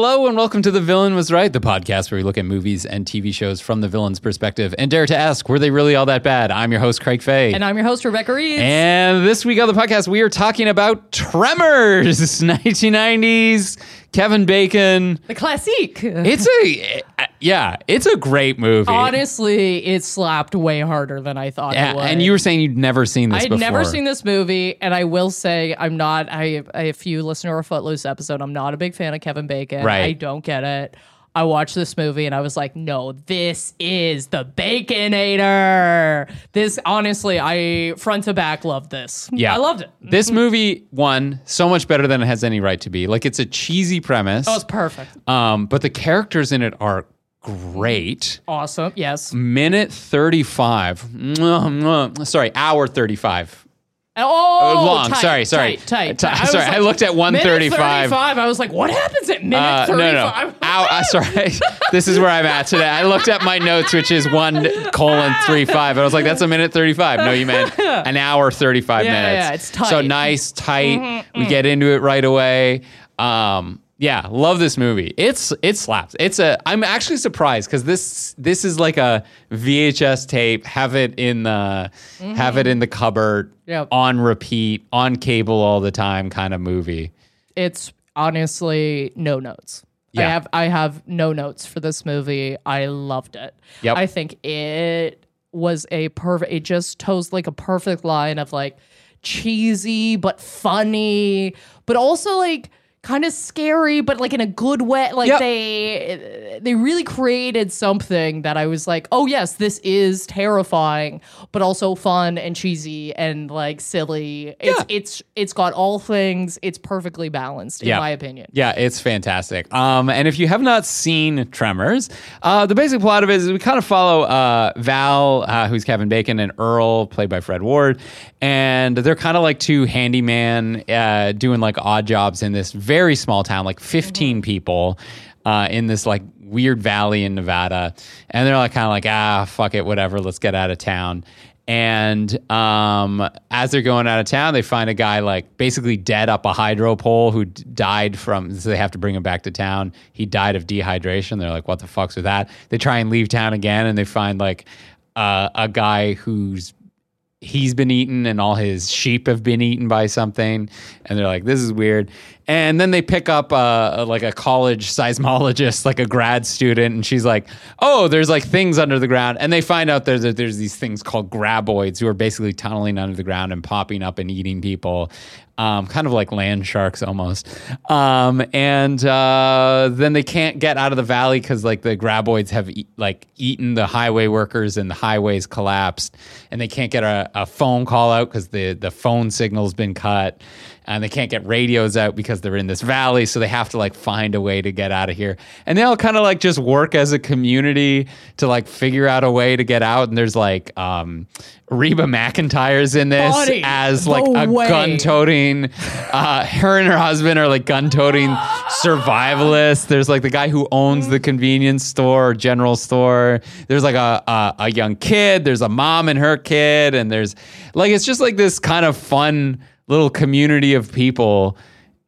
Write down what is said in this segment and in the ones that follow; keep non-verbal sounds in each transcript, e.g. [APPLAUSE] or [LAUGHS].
Hello and welcome to The Villain Was Right, the podcast where we look at movies and TV shows from the villain's perspective and dare to ask, were they really all that bad? I'm your host, Craig Faye. And I'm your host, Rebecca Reed. And this week on the podcast, we are talking about Tremors, [LAUGHS] 1990s, Kevin Bacon. the classique. It's a, yeah, it's a great movie. Honestly, it slapped way harder than I thought Yeah, it would. and you were saying you'd never seen this movie. I'd before. never seen this movie, and I will say I'm not. I, I if you listen to our Footloose episode, I'm not a big fan of Kevin Bacon. Right. I don't get it. I watched this movie and I was like, no, this is the Baconator. This honestly, I front to back loved this. Yeah. I loved it. This movie, one, so much better than it has any right to be. Like, it's a cheesy premise. Oh, it's perfect. Um, but the characters in it are great. Awesome. Yes. Minute 35. Mwah, mwah. Sorry, hour 35. Oh, long. tight, sorry, sorry. tight, tight, Ti- tight. was sorry, I looked at 135. 35. I was like, what happens at minute Uh, no, no. Ow, [LAUGHS] uh, sorry. [LAUGHS] this is where I'm at today. I looked at my notes, which is one colon three five. I was like, that's a minute 35. No, you meant an hour 35 [LAUGHS] Yeah, minutes. yeah, it's tight. Mm-hmm, So nice, tight. We get into it right away. Um, yeah, love this movie. It's it slaps. It's a. I'm actually surprised because this this is like a VHS tape. Have it in the have it mm-hmm. in the cupboard Yep. on repeat on cable all the time kind of movie. it's honestly no notes. Yeah. I have I have no notes for this movie. I loved it. Yep. I think it was a perfect it just toes like a perfect line of like cheesy but funny, but also like kind of scary but like in a good way. Like Yep. they they really created something that I was like, "Oh yes, this is terrifying, but also fun and cheesy and like silly." It's Yeah. it's it's got all things. It's perfectly balanced in Yeah. my opinion. Yeah, it's fantastic. Um, and if you have not seen Tremors, uh, the basic plot of it is we kind of follow uh, Val, uh, who's Kevin Bacon, and Earl, played by Fred Ward, and they're kind of like two handyman uh, doing like odd jobs in this very small town, like 15 people. Uh, in this like weird valley in Nevada, and they're like kind of like ah fuck it whatever let's get out of town. And um, as they're going out of town, they find a guy like basically dead up a hydro pole who died from. So they have to bring him back to town. He died of dehydration. They're like, "What the fuck's with that?" They try and leave town again, and they find like uh, a guy who's he's been eaten and all his sheep have been eaten by something. And they're like this is weird. And then they pick up uh, like a college seismologist like a grad student. And she's like oh there's like things under the ground. And they find out there's there's these things called graboids who are basically tunneling under the ground and popping up and eating people um, kind of like land sharks almost. Um, and uh, then they can't get out of the valley because like the graboids have e- like eaten the highway workers and the highways collapsed. And they can't get a, a phone call out because the, the phone signal's been cut and they can't get radios out because they're in this valley so they have to like find a way to get out of here. And they all kind of like just work as a community to like figure out a way to get out and there's like um reba McEntire's in this Buddy, as like no a gun-toting uh [LAUGHS] her and her husband are like gun-toting survivalists. There's like the guy who owns the convenience store or general store. There's like a, a a young kid there's a mom and her kid and there's like it's just like this kind of fun little community of people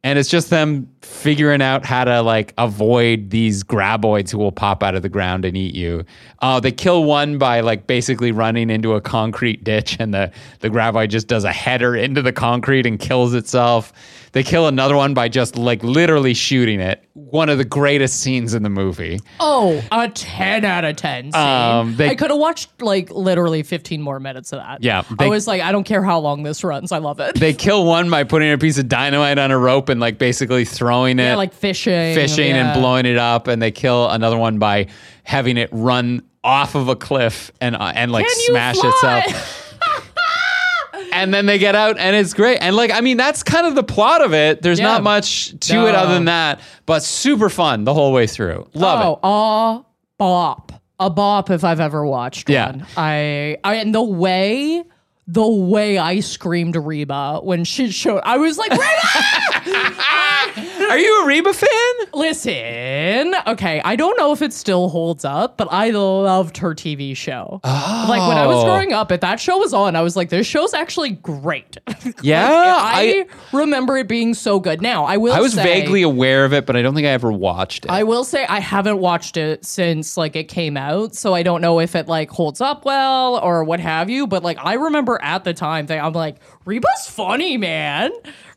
and it's just them figuring out how to like avoid these graboids who will pop out of the ground and eat you. Uh, they kill one by like basically running into a concrete ditch, and the the graboid just does a header into the concrete and kills itself. They kill another one by just like literally shooting it. One of the greatest scenes in the movie. Oh, a 10 out of 10 scene. Um, they- I could have watched like literally 15 more minutes of that. Yeah, I was like, I don't care how long this runs. I love it. They [LAUGHS] kill one by putting a piece of dynamite on a rope and like basically throwing it. yeah, like fishing. fishing yeah. and blowing it up, and they kill another one by having it run off of a cliff and uh, and like smash fly? itself. [LAUGHS] and then they get out, and it's great. And like, I mean, that's kind of the plot of it. There's Yeah. not much to it other than that, but super fun the whole way through. Love it. oh, it. a bop. A bop if I've ever watched Yeah. one. I, I and the way the way I screamed Reba when she showed I was like, Reba! Are you a Reba fan? Listen, okay, I don't know if it still holds up, but I loved her TV show. Like when I was Oh. growing up, if that show was on, I was like, this show's actually great. [LAUGHS] Yeah, I, remember it being so good. Now, I will I was say, vaguely aware of it, but I don't think I ever watched it. I will say I haven't watched it since like it came out, so I don't know if it like holds up well or what have you. But like I remember at the time, that I'm like, Reba's funny, man.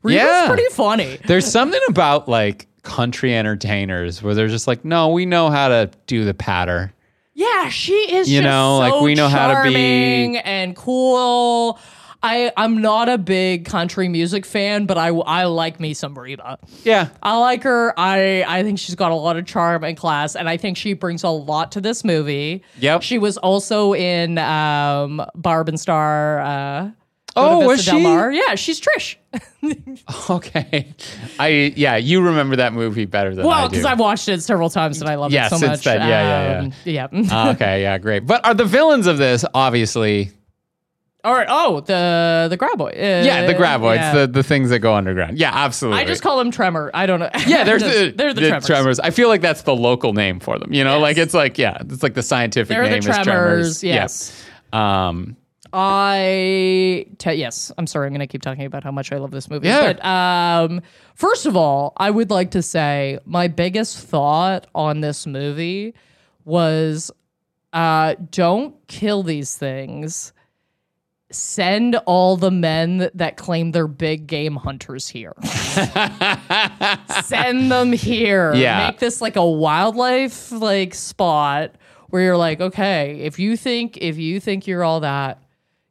Reba's Yeah. pretty funny. [LAUGHS] There's something about like country entertainers where they're just like, no, we know how to do the patter. Yeah, she is. You just know, so like, we know how to be- and cool. I I'm not a big country music fan, but I I like me some Reba. Yeah. I like her. I I think she's got a lot of charm and class, and I think she brings a lot to this movie. Yep. She was also in um, Barb and Star. Uh, Oh, was Del she? Mar. Yeah, she's Trish. [LAUGHS] Okay. I yeah, you remember that movie better than I Well, do. because I've watched it several times and I love Yeah, it so since much. then. Yeah, Um, yeah. okay, yeah, great. But are the villains of this obviously? All right. Oh, the the Graboid. Uh, Yeah, the graboids, yeah. the the things that go underground. Yeah, absolutely. I just call them Tremor. I don't know. [LAUGHS] yeah, there's Just- the, they're the, the Tremors. I feel like that's the local name for them. You know, Yes. like it's like yeah, it's like the scientific They're the name is Tremors. tremors. Yes. Yeah. Um. I te- yes, I'm sorry. I'm going to keep talking about how much I love this movie. Yeah. But um, first of all, I would like to say my biggest thought on this movie was uh, don't kill these things. Send all the men that claim they're big game hunters here. [LAUGHS] Send them here. Yeah. Make this like a wildlife like spot where you're like, okay, if you think if you think you're all that,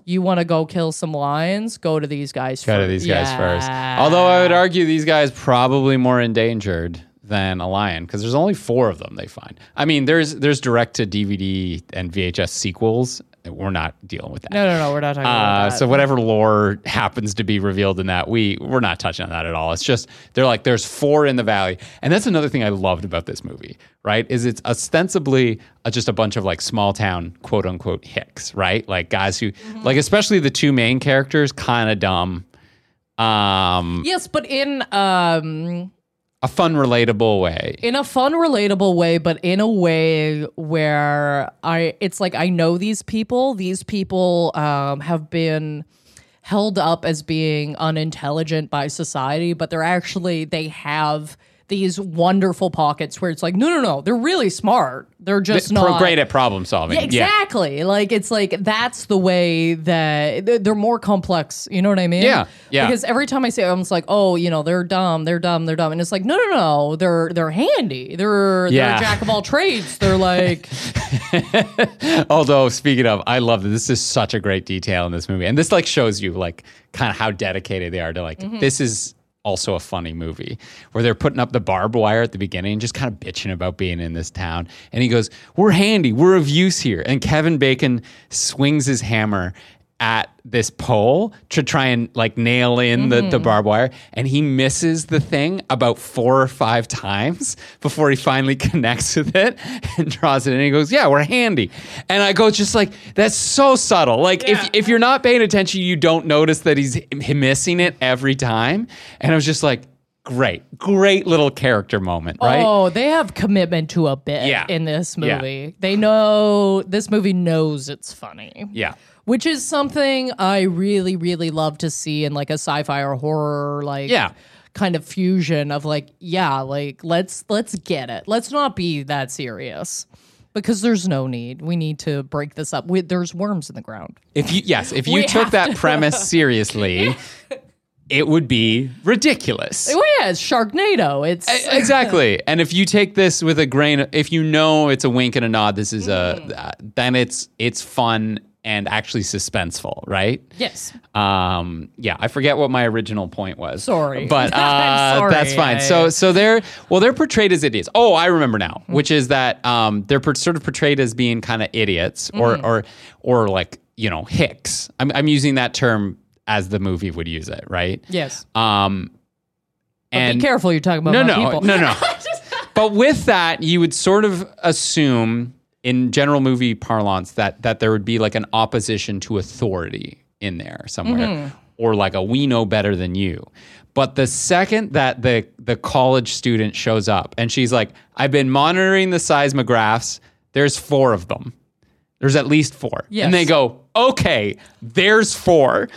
you want to go kill some lions, go to these guys Go first. to these guys first. Although I would argue these guys probably more endangered than a lion because there's only four of them they find. I mean, there's there's direct to DVD and VHS sequels. We're not dealing with that. No, no, no, we're not talking Uh, about that. so whatever lore happens to be revealed in that, we we're not touching on that at all. It's just they're like there's four in the valley, and that's another thing I loved about this movie. Right, is it's ostensibly uh, just a bunch of like small town quote unquote hicks, right? Like guys who Mm-hmm. like especially the two main characters, kind of dumb. Um, yes, but in um a fun, relatable way. in a fun relatable way but in a way where i it's like i know these people these people um, have been held up as being unintelligent by society but they're actually they have these wonderful pockets where it's like no no no they're really smart they're just Pro- not great at problem solving. yeah, exactly. Like it's like that's the way that they're- they're more complex. You know what I mean? Yeah, yeah. Because every time I say, it, I'm just like, oh, you know, they're dumb, they're dumb, they're dumb, and it's like, no, no, no, they're they're handy. They're Yeah. they're a jack of all trades. They're like, [LAUGHS] Although speaking of, I love that this is such a great detail in this movie, and this like shows you like kind of how dedicated they are to like Mm-hmm. this is also a funny movie where they're putting up the barbed wire at the beginning just kind of bitching about being in this town. And he goes, "We're handy, we're of use here." And Kevin Bacon swings his hammer at this pole to try and like nail in the, Mm-hmm. the barbed wire and he misses the thing about four or five times [LAUGHS] before he finally [LAUGHS] connects with it and draws it in and he goes yeah we're handy and i go just like that's so subtle like Yeah. if, if you're not paying attention you don't notice that he's missing it every time and i was just like great great little character moment right oh, they have commitment to a bit Yeah. in this Yeah. movie. They know this movie knows it's funny. yeah Which is something I really, really love to see in like a sci-fi or horror like Yeah. kind of fusion of like, yeah, like let's let's get it. Let's not be that serious. Because there's no need. We need to break this up. We, there's worms in the ground. If you yes, if you We took that premise seriously, [LAUGHS] it would be ridiculous. Well, yeah, it's Sharknado. It's exactly. And if you take this with a grain, of, if you know it's a wink and a nod, this is Mm. a, uh, then it's it's fun and actually suspenseful, right? yes. Um, yeah, I forget what my original point was. Sorry. but [LAUGHS] uh, sorry. that's fine. I- So so they're well, they're portrayed as idiots. Oh, I remember now, Mm-hmm. which is that um, they're per- sort of portrayed as being kind of idiots or Mm-hmm. or or like you know hicks. I'm I'm using that term as the movie would use it, right? Yes. Um, But and be careful. You're talking about no, no, people. no, no. [LAUGHS] but with that, you would sort of assume, in general movie parlance, that that there would be like an opposition to authority in there somewhere. Mm-hmm. or like a we know better than you. But the second that the the college student shows up and she's like, I've been monitoring the seismographs, there's four of them. There's at least four. Yes. And they go, okay, there's four.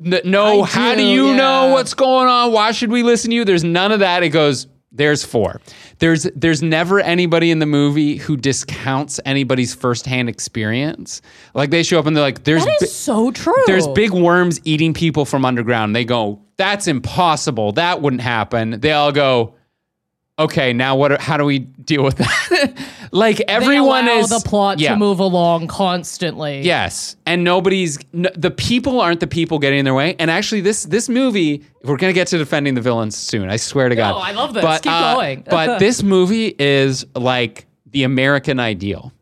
No, I how do do, you know what's going on? Why should we listen to you? There's none of that. It goes, there's four. There's there's never anybody in the movie who discounts anybody's firsthand experience. Like they show up and they're like, there's That bi- so true. there's big worms eating people from underground. They go, that's impossible. That wouldn't happen. They all go, okay, now what? How do we deal with that? [LAUGHS] like They everyone allow is the plot yeah. to move along constantly. Yes, and nobody's the people aren't the people getting in their way. And actually, this this movie, we're gonna get to defending the villains soon. I swear to God. I love this. But, Keep uh, going. but [LAUGHS] this movie is like the American ideal,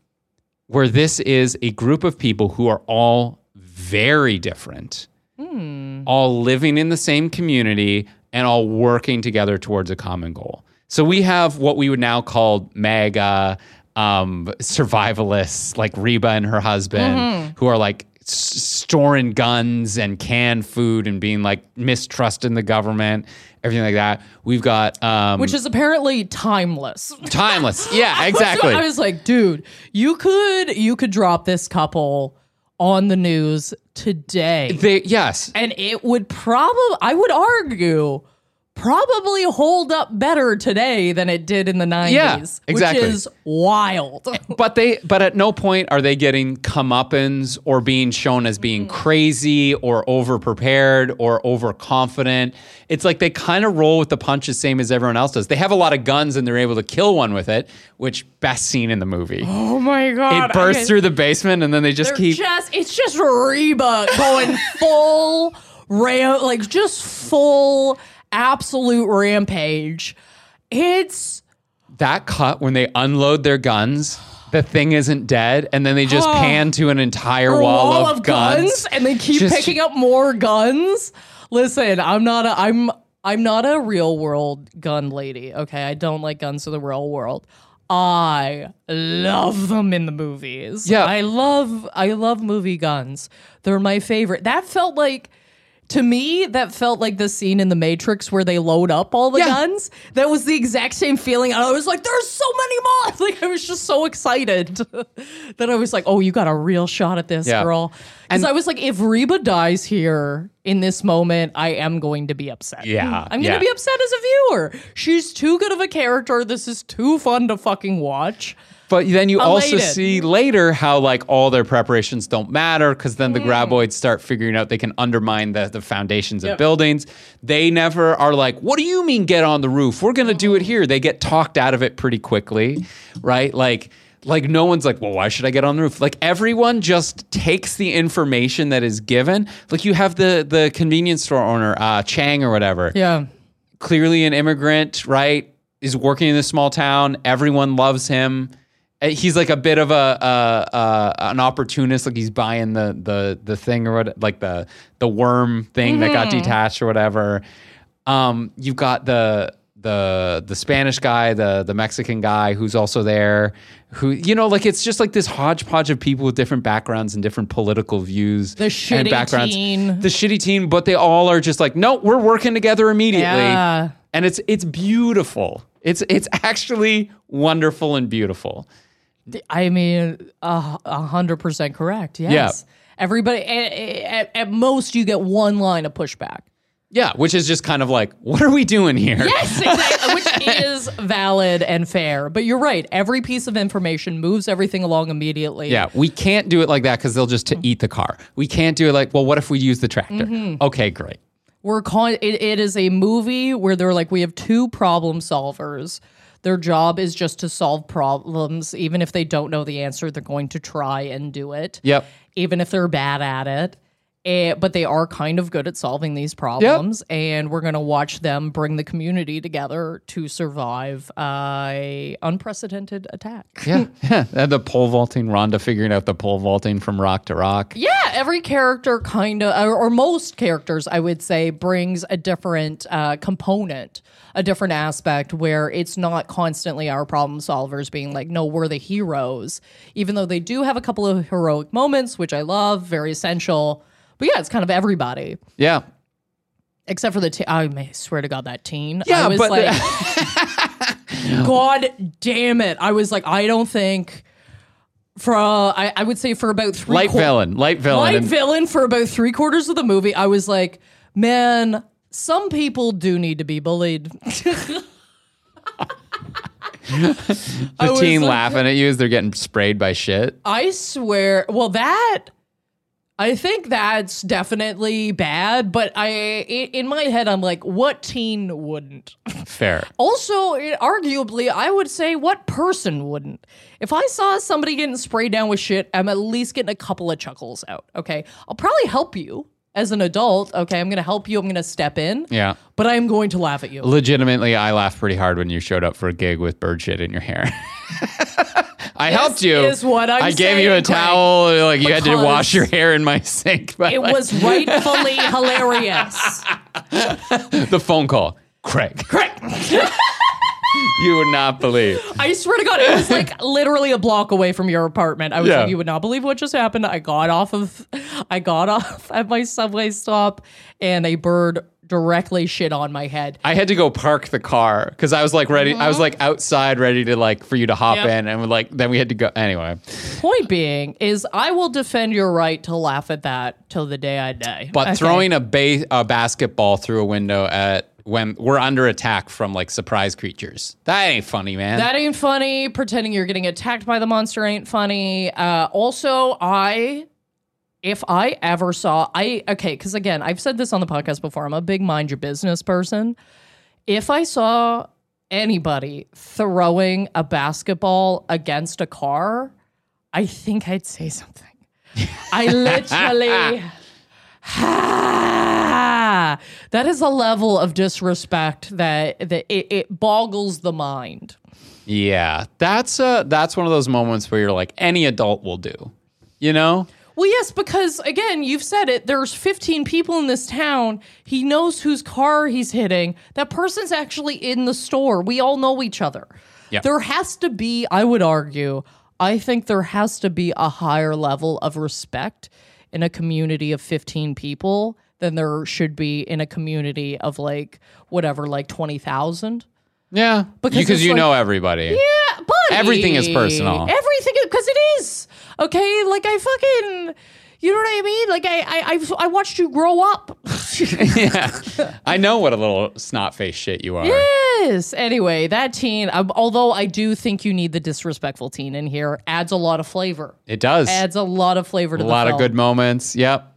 where this is a group of people who are all very different, Hmm. all living in the same community, and all working together towards a common goal. So we have what we would now call MAGA um, survivalists, like Reba and her husband, Mm-hmm. who are like s- storing guns and canned food and being like mistrusting the government, everything like that. We've got um, Which is apparently timeless. timeless. [LAUGHS] Yeah, exactly. I was like, dude, you could you could drop this couple on the news today. they, yes, and it would probably I would argue probably hold up better today than it did in the 90s. Yeah, exactly. Which is wild. [LAUGHS] but they but at no point are they getting comeuppance or being shown as being mm. crazy or over prepared or overconfident. It's like they kind of roll with the punches same as everyone else does. They have a lot of guns and they're able to kill one with it, which best scene in the movie. [GASPS] oh my god. it bursts through the basement and then they just They're keep just it's just Reba going [LAUGHS] full ram like just full absolute rampage. It's that cut when they unload their guns. The thing isn't dead, and then they just pan to an entire a wall, of, guns. and they keep Just- picking up more guns. Listen, I'm not a I'm I'm not a real world gun lady. Okay, I don't like guns in the real world. I love them in the movies. Yeah. I love I love movie guns. They're my favorite. That felt like to me, that felt like the scene in The Matrix where they load up all the Yeah. guns. That was the exact same feeling. And I was like, there's so many more. [LAUGHS] Like, I was just so excited [LAUGHS] that I was like, oh, you got a real shot at this, Yeah. girl. Because I was like, if Reba dies here in this moment, I am going to be upset. Yeah, hmm. I'm going to yeah. be upset as a viewer. She's too good of a character. This is too fun to fucking watch. But then you also see later how like all their preparations don't matter because then the graboids start figuring out they can undermine the, the foundations of buildings. They never are like, what do you mean get on the roof? We're gonna do it here. They get talked out of it pretty quickly, right? Like like no one's like, well, why should I get on the roof? Like everyone just takes the information that is given. Like you have the the convenience store owner, uh, Chang or whatever Yeah. clearly an immigrant, right? Is working in this small town. Everyone loves him. Uh, He's like a bit of a, uh uh an opportunist. Like he's buying the the the thing or what, like the the worm thing that got detached or whatever. Um, you've got the the the Spanish guy, the the Mexican guy who's also there. Who you know, like it's just like this hodgepodge of people with different backgrounds and different political views The and shitty backgrounds. teen. The shitty team, but they all are just like, no, we're working together immediately Yeah. and it's it's beautiful. It's it's actually wonderful and beautiful. I mean, a hundred percent correct. Yes. Everybody, at, at, at most, you get one line of pushback. Yeah, which is just kind of like, what are we doing here? Yes, exactly, which is valid and fair. But you're right. Every piece of information moves everything along immediately. Yeah, we can't do it like that because they'll just to eat the car. We can't do it like, well, what if we use the tractor? Mm-hmm. Okay, great. We're calling it, it is a movie where they're like, we have two problem solvers. Their job is just to solve problems. Even if they don't know the answer, they're going to try and do it. Yep. even if they're bad at it. Eh, but they are kind of good at solving these problems, and we're going to watch them bring the community together to survive uh, a unprecedented attack. Yeah, [LAUGHS] yeah. And the pole vaulting, Rhonda figuring out the pole vaulting from rock to rock. Yeah, every character kind of, or, or most characters, I would say, brings a different uh, component, a different aspect where it's not constantly our problem solvers being like, no, we're the heroes. Even though they do have a couple of heroic moments, which I love, very essential. But yeah, it's kind of everybody Yeah. except for the teen. I swear to God, that teen. Yeah, I was but like, [LAUGHS] God damn it! I was like, I don't think for uh, I, I would say for about three Light villain. Light villain. light And- villain for about three quarters of the movie. I was like, man, some people do need to be bullied. [LAUGHS] the was teen like- laughing at you as they're getting sprayed by shit. I swear. Well, that I think that's definitely bad. But I, in my head, I'm like, what teen wouldn't? Fair. [LAUGHS] Also, it- arguably, I would say what person wouldn't? If I saw somebody getting sprayed down with shit, I'm at least getting a couple of chuckles out. Okay. I'll probably help you as an adult. Okay. I'm going to help you. I'm going to step in. Yeah. But I'm going to laugh at you. Legitimately, I laughed pretty hard when you showed up for a gig with bird shit in your hair. [LAUGHS] I helped you. is what I'm I gave you a saying, towel. Like you had to wash your hair in my sink. But It was [LAUGHS] rightfully hilarious. the phone call. Craig. Craig. [LAUGHS] You would not believe. I swear to God, it was like literally a block away from your apartment. I was Yeah. like, you would not believe what just happened. I got off of, I got [LAUGHS] off at my subway stop, and a bird directly shit on my head. I had to go park the car because I was like ready. I was like outside, ready to like for you to hop Yep. in, and like then we had to go anyway. Point being is, I will defend your right to laugh at that till the day I die. But throwing a, ba- a basketball through a window at when we're under attack from like surprise creatures that ain't funny, man. that ain't funny. Pretending you're getting attacked by the monster ain't funny. Uh, also, I. If I ever saw, I okay, because again, I've said this on the podcast before. I'm a big mind your business person. if I saw anybody throwing a basketball against a car, I think I'd say something. I literally. [LAUGHS] Ha! That is a level of disrespect that, that it, it boggles the mind. yeah, that's uh that's one of those moments where you're like any adult will do, you know. Well, yes, because again, you've said it. There's 15 people in this town. He knows whose car he's hitting. That person's actually in the store. We all know each other. Yeah. There has to be, I would argue, I think there has to be a higher level of respect in a community of 15 people than there should be in a community of like whatever, like 20,000. Yeah, Because because you like- know everybody. Yeah, Everything is personal. Everything because it is. Okay, like I fucking you know what I mean? Like I I I've, I watched you grow up. [LAUGHS] [LAUGHS] yeah, I know what a little snot face shit you are. yes. Anyway, that teen, um, although I do think you need the disrespectful teen in here, adds a lot of flavor. It does. Adds a lot of flavor to a the A lot of good moments. Yep,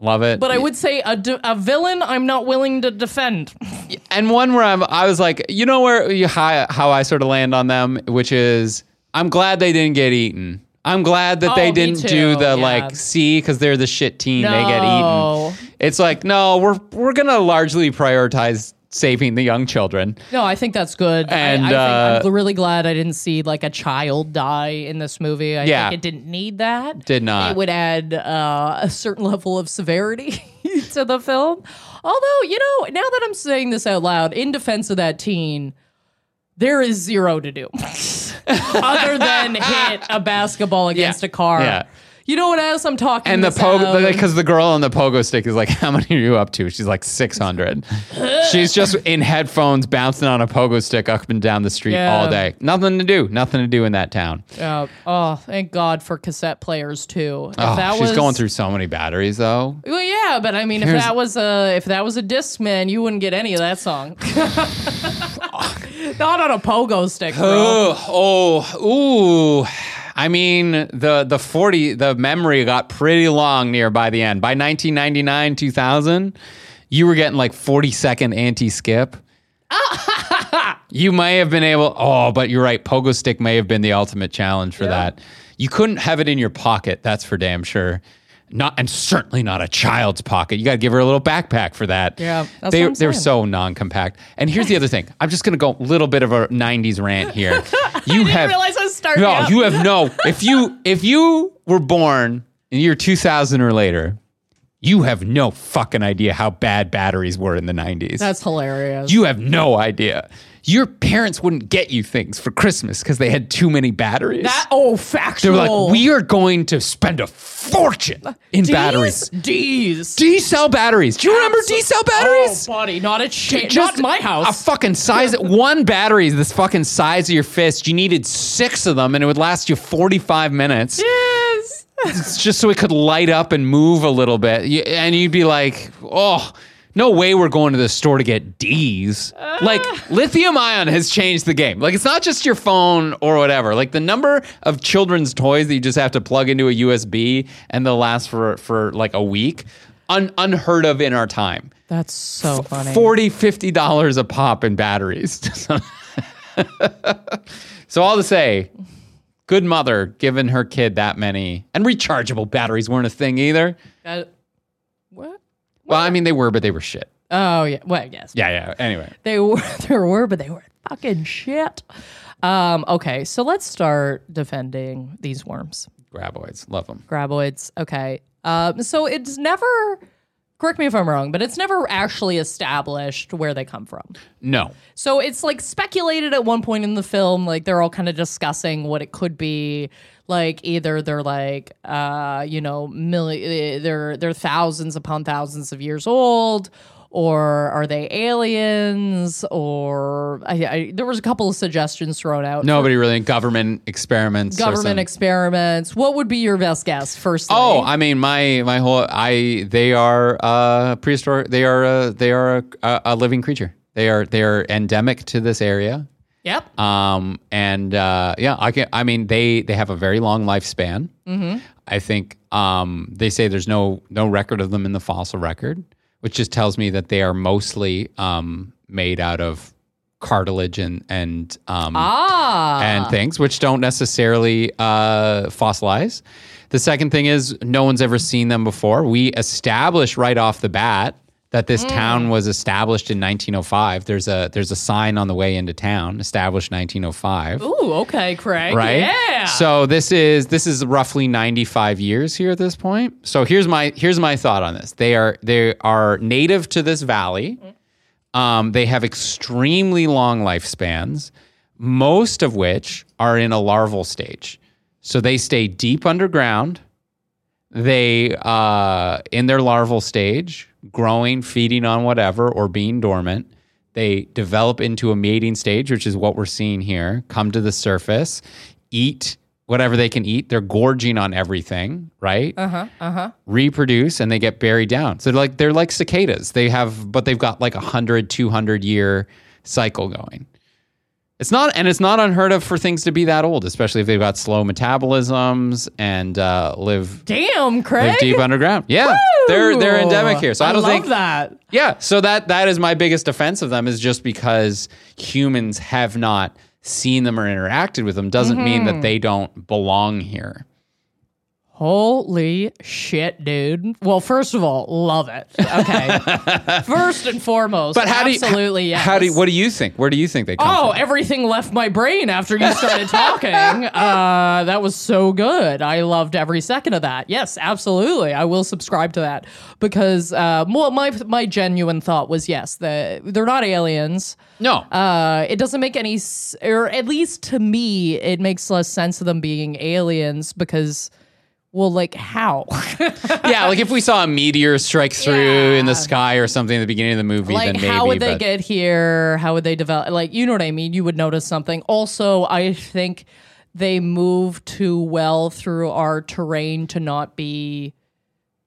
love it. But I would say a, d- a villain I'm not willing to defend. [LAUGHS] and one where I'm, I was like, you know where you, how, how I sort of land on them, which is I'm glad they didn't get eaten. I'm glad that Oh, they didn't do the yeah. like see because they're the shit team they get eaten. It's like no, we're we're gonna largely prioritize saving the young children. No, I think that's good. And, I, think uh, I'm really glad I didn't see like a child die in this movie. I Yeah. think it didn't need that. Did not. It would add uh, a certain level of severity [LAUGHS] to the film. Although, you know, now that I'm saying this out loud, in defense of that teen, there is zero to do [LAUGHS] other than hit a basketball [LAUGHS] against Yeah. a car. Yeah. You know what else I'm talking about? And the pogo, because the girl on the pogo stick is like, [LAUGHS] how many are you up to? She's like 600. [LAUGHS] She's just in headphones bouncing on a pogo stick up and down the street Yeah. all day. Nothing to do. Nothing to do in that town. Uh, oh, thank God for cassette players too. If Oh, that she's was, going through so many batteries though. Well, yeah, but I mean, if Here's- that was a if that was a Discman, you wouldn't get any of that song. [LAUGHS] Not on a pogo stick, bro. Oh, oh, ooh. I mean, the the 40 the memory got pretty long near by the end. By 1999, 2000, you were getting like 40 second anti-skip. [LAUGHS] you may have been able Oh, but you're right. Pogo stick may have been the ultimate challenge for that. You couldn't have it in your pocket, that's for damn sure. Not and certainly not a child's pocket. You got to give her a little backpack for that. Yeah, they they're so non-compact. And here's the other thing. I'm just gonna go a little bit of a '90s rant here. [LAUGHS] You I didn't have realize I was starting. no, up. you have no. If you if you were born in the year 2000 or later, You have no fucking idea how bad batteries were in the 90s. That's hilarious. you have no idea. Your parents wouldn't get you things for Christmas because they had too many batteries. that oh they factual. were like, we are going to spend a fortune in D's? batteries. D's. D cell batteries. Do you remember D cell batteries? Oh, buddy, not a chance. Just Not my A fucking size. [LAUGHS] one battery is this fucking size of your fist. You needed six of them, and it would last you forty-five minutes. yes. [LAUGHS] Just so it could light up and move a little bit. You- And you'd be like, oh, no way we're going to the store to get D's. Like, lithium ion has changed the game. Like, it's not just your phone or whatever. Like, the number of children's toys that you just have to plug into a USB and they'll last for, for like a week, un- unheard of in our time. That's so funny. 40 50 dollars a pop in batteries [LAUGHS] so all to say good mother giving her kid that many and rechargeable batteries weren't a thing either Uh, what? Well i mean they were but they were shit Oh yeah. Well, yes. yeah yeah anyway They were. [LAUGHS] There were, but they were fucking shit. Um. Okay. So let's start defending these worms. graboids love them graboids. Okay. Um, so it's never, correct me if I'm wrong, but it's never actually established where they come from. no So it's like speculated at one point in the film, like they're all kind of discussing what it could be. Like either they're like, uh, you know, milli- they're they're thousands upon thousands of years old, or are they aliens? Or I, I, there was a couple of suggestions thrown out. nobody really government experiments government experiments. What would be your best guess? Firstly, Oh, I mean, my my whole I they are uh prehistoric. They are uh, they are a, a, a living creature. They are they are endemic to this area. Yep. Um, and uh, yeah, I can. I mean, they they have a very long lifespan. Mm-hmm. I think um, they say there's no no record of them in the fossil record, which just tells me that they are mostly um, made out of cartilage and and um, ah, and things, which don't necessarily uh, fossilize. The second thing is no one's ever seen them before. We establish right off the bat that this town was established in 1905. There's a there's a sign on the way into town, established 1905. Ooh, okay, Craig. Right. Yeah. So this is this is roughly 95 years here at this point. So here's my here's my thought on this. They are they are native to this valley. Um, they have extremely long lifespans, most of which are in a larval stage. So they stay deep underground. They uh, in their larval stage, growing, feeding on whatever, or being dormant. They develop into a mating stage, which is what we're seeing here. Come to the surface, eat whatever they can eat. They're gorging on everything, right? uh huh. Uh huh. reproduce and they get buried down. So they're like they're like cicadas. They have but they've got like a 100 200 year cycle going. It's not and it's not unheard of for things to be that old, especially if they've got slow metabolisms and uh, live Damn, Craig. live deep underground. Yeah. They're they're endemic here. So I, don't love think that. yeah, so that that is my biggest defense of them is just because humans have not seen them or interacted with them doesn't mean Mm-hmm. that they don't belong here. Holy shit, dude. Well, first of all, love it. Okay. [LAUGHS] first and foremost. But how do you absolutely yes. How do you, what do you think? Where do you think they come from? Oh, from? everything left my brain after you started [LAUGHS] talking. Uh, that was so good. I loved every second of that. Yes, absolutely. I will subscribe to that because uh, well, my my genuine thought was yes, the, they're not aliens. No. Uh, it doesn't make any, s- or at least to me, it makes less sense of them being aliens because, well, like how? [LAUGHS] yeah, like if we saw a meteor strike through in the sky or something at the beginning of the movie, like then maybe. how would they but- get here? How would they develop? Like you know what I mean? You would notice something. Also, I think they move too well through our terrain to not be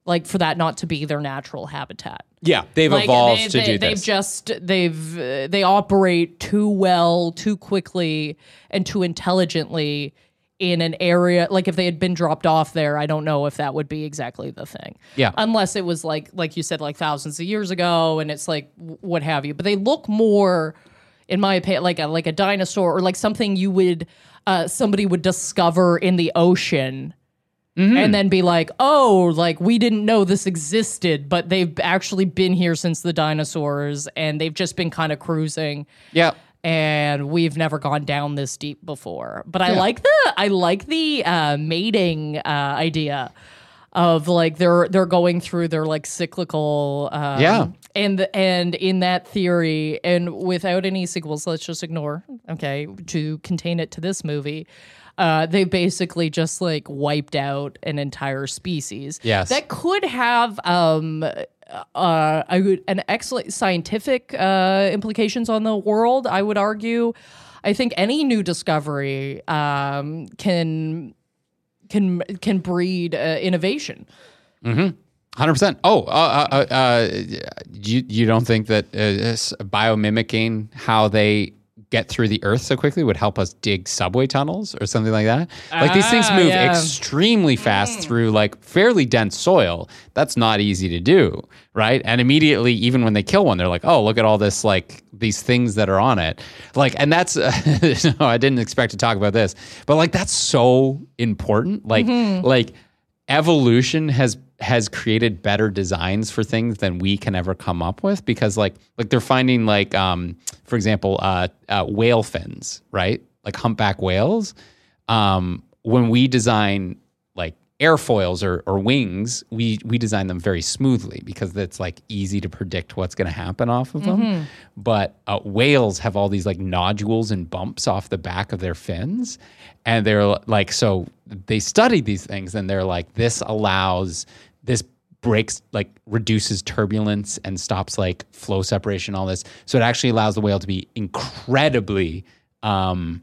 like for that not to be their natural habitat. Yeah, they've Like evolved they, to they, do they've this. just they've uh, they operate too well, too quickly, and too intelligently in an area like if they had been dropped off there i don't know if that would be exactly the thing Yeah. unless it was like like you said like thousands of years ago and it's like what have you but they look more in my opinion like a like a dinosaur or like something you would uh somebody would discover in the ocean and then be like, oh, like we didn't know this existed, but they've actually been here since the dinosaurs and they've just been kind of cruising yeah. And we've never gone down this deep before. But I like the I like the uh, mating uh, idea. of like they're they're going through their like cyclical um, Yeah. and and in that theory and without any sequels let's just ignore okay to contain it to this movie uh, they basically just like wiped out an entire species Yes. that could have um uh, I would, an excellent scientific uh, implications on the world. I would argue. I think any new discovery um, can can can breed uh, innovation. Hundred percent. Oh, uh, uh, uh, you you don't think that uh, biomimicking how they get through the Earth so quickly would help us dig subway tunnels or something like that? Like these things Ah, move yeah. extremely fast through like fairly dense soil. That's not easy to do, right? And immediately, even when they kill one, they're like, "Oh, look at all this like these things that are on it." Like, and that's [LAUGHS] no, I didn't expect to talk about this, but like that's so important. Like, like evolution has has created better designs for things than we can ever come up with because like like they're finding like um for example uh, uh whale fins right? Like humpback whales. Um when we design like airfoils or, or wings we we design them very smoothly because it's like easy to predict what's going to happen off of them. But uh, whales have all these like nodules and bumps off the back of their fins. And they're like so they studied these things and they're like this allows this breaks like reduces turbulence and stops like flow separation all this. So it actually allows the whale to be incredibly um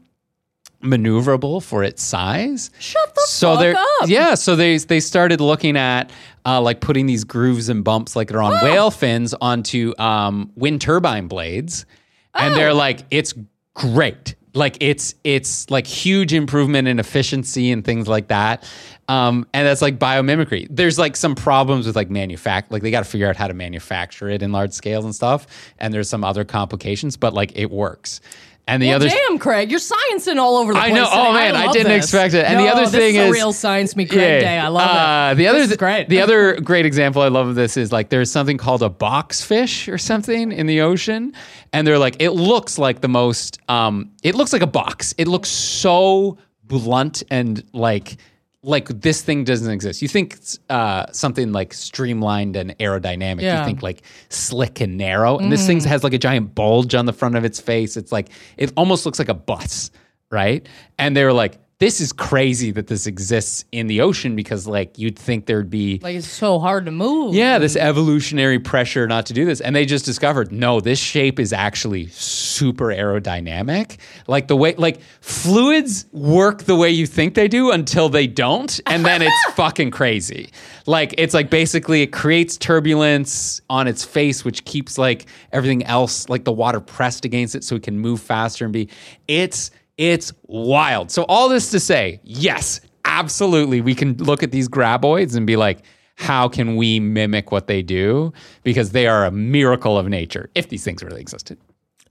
maneuverable for its size. Shut the so fuck they're up. yeah so they they started looking at uh, like putting these grooves and bumps like they're on whale fins onto um, wind turbine blades. And Oh. they're like it's great like it's it's like huge improvement in efficiency and things like that. Um, and that's like biomimicry. There's like some problems with like manufact like they got to figure out how to manufacture it in large scales and stuff and there's some other complications but like it works and the Well, other damn, Craig, you're sciencing all over the place. I know. Oh, man, I love didn't this. expect it. And the other thing is is- real science me Craig day. I love uh, it. The other is great. The other [LAUGHS] great example I love of this is like there's something called a box fish or something in the ocean, and they're like it looks like the most. Um, it looks like a box. It looks so blunt and like like this thing doesn't exist. You think uh, something like streamlined and aerodynamic. Yeah. You think like slick and narrow, and this thing has like a giant bulge on the front of its face. It's like it almost looks like a bus, right? And they were like, "This is crazy that this exists in the ocean because like you'd think there'd be." like it's so hard to move. yeah, this evolutionary pressure not to do this. And they just discovered no, this shape is actually super aerodynamic. Like the way, like fluids work the way you think they do until they don't. And then it's [LAUGHS] fucking crazy. Like it's like basically it creates turbulence on its face, which keeps like everything else, like the water pressed against it so it can move faster and be. It's, it's wild. So all this to say, yes, absolutely. We can look at these graboids and be like, how can we mimic what they do? Because they are a miracle of nature, if these things really existed.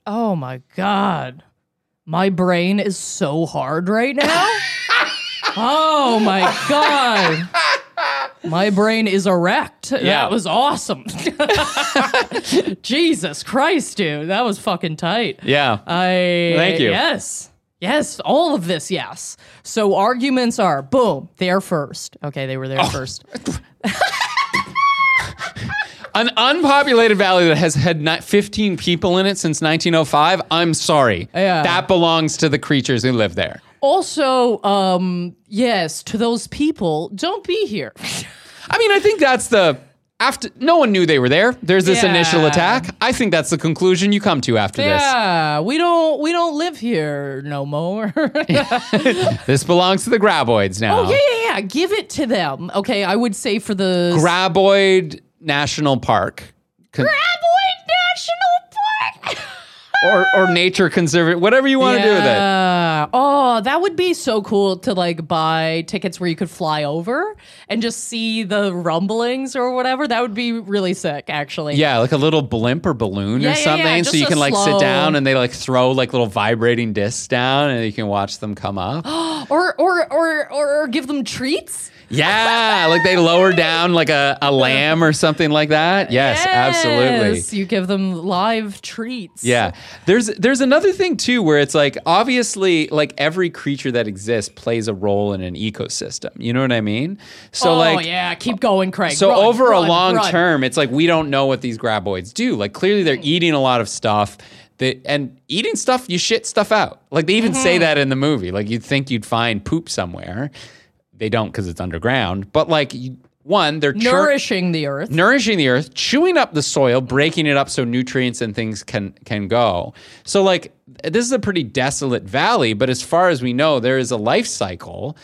Oh my god. My brain is so hard right now. [LAUGHS] oh my god. My brain is erect. Yeah. That was awesome. [LAUGHS] Jesus Christ, dude. That was fucking tight. Yeah. I Thank you. Yes. Yes, all of this, yes. So arguments are boom, they're first. Okay, they were there Oh. first. [LAUGHS] [LAUGHS] An unpopulated valley that has had 15 people in it since 1905. I'm sorry. Yeah. That belongs to the creatures who live there. Also, um, yes, to those people, don't be here. [LAUGHS] I mean, I think that's the after no one knew they were there. There's this initial attack. I think that's the conclusion you come to after this. Yeah, we don't we don't live here no more. [LAUGHS] this. Belongs to the graboids now. oh yeah, yeah, yeah. Give it to them. Okay, I would say for the Graboid National Park. Con- Graboid National Park. Or, or nature conservative, whatever you want to do with it. Yeah. Oh, that would be so cool to like buy tickets where you could fly over and just see the rumblings or whatever. That would be really sick, actually. Yeah, like a little blimp or balloon Yeah, or yeah, yeah, something. just so you a can like slow- sit down and they like throw like little vibrating discs down and you can watch them come up. [GASPS] Or or or or, or give them treats. Yeah, like they lower down like a, a lamb or something like that. Yes, absolutely. Yes, You give them live treats. Yeah. There's there's another thing too where it's like obviously like every creature that exists plays a role in an ecosystem. You know what I mean? So oh like yeah, keep going, Craig. so Run, over a long run. term, it's like we don't know what these graboids do. Like clearly they're eating a lot of stuff. They, and eating stuff, you shit stuff out. Like they even Mm-hmm. say that in the movie. Like you'd think you'd find poop somewhere. They don't because it's underground. But like you, one, they're chur- nourishing the earth. nourishing the earth, chewing up the soil, breaking it up so nutrients and things can can go. So like this is a pretty desolate valley, but as far as we know, there is a life cycle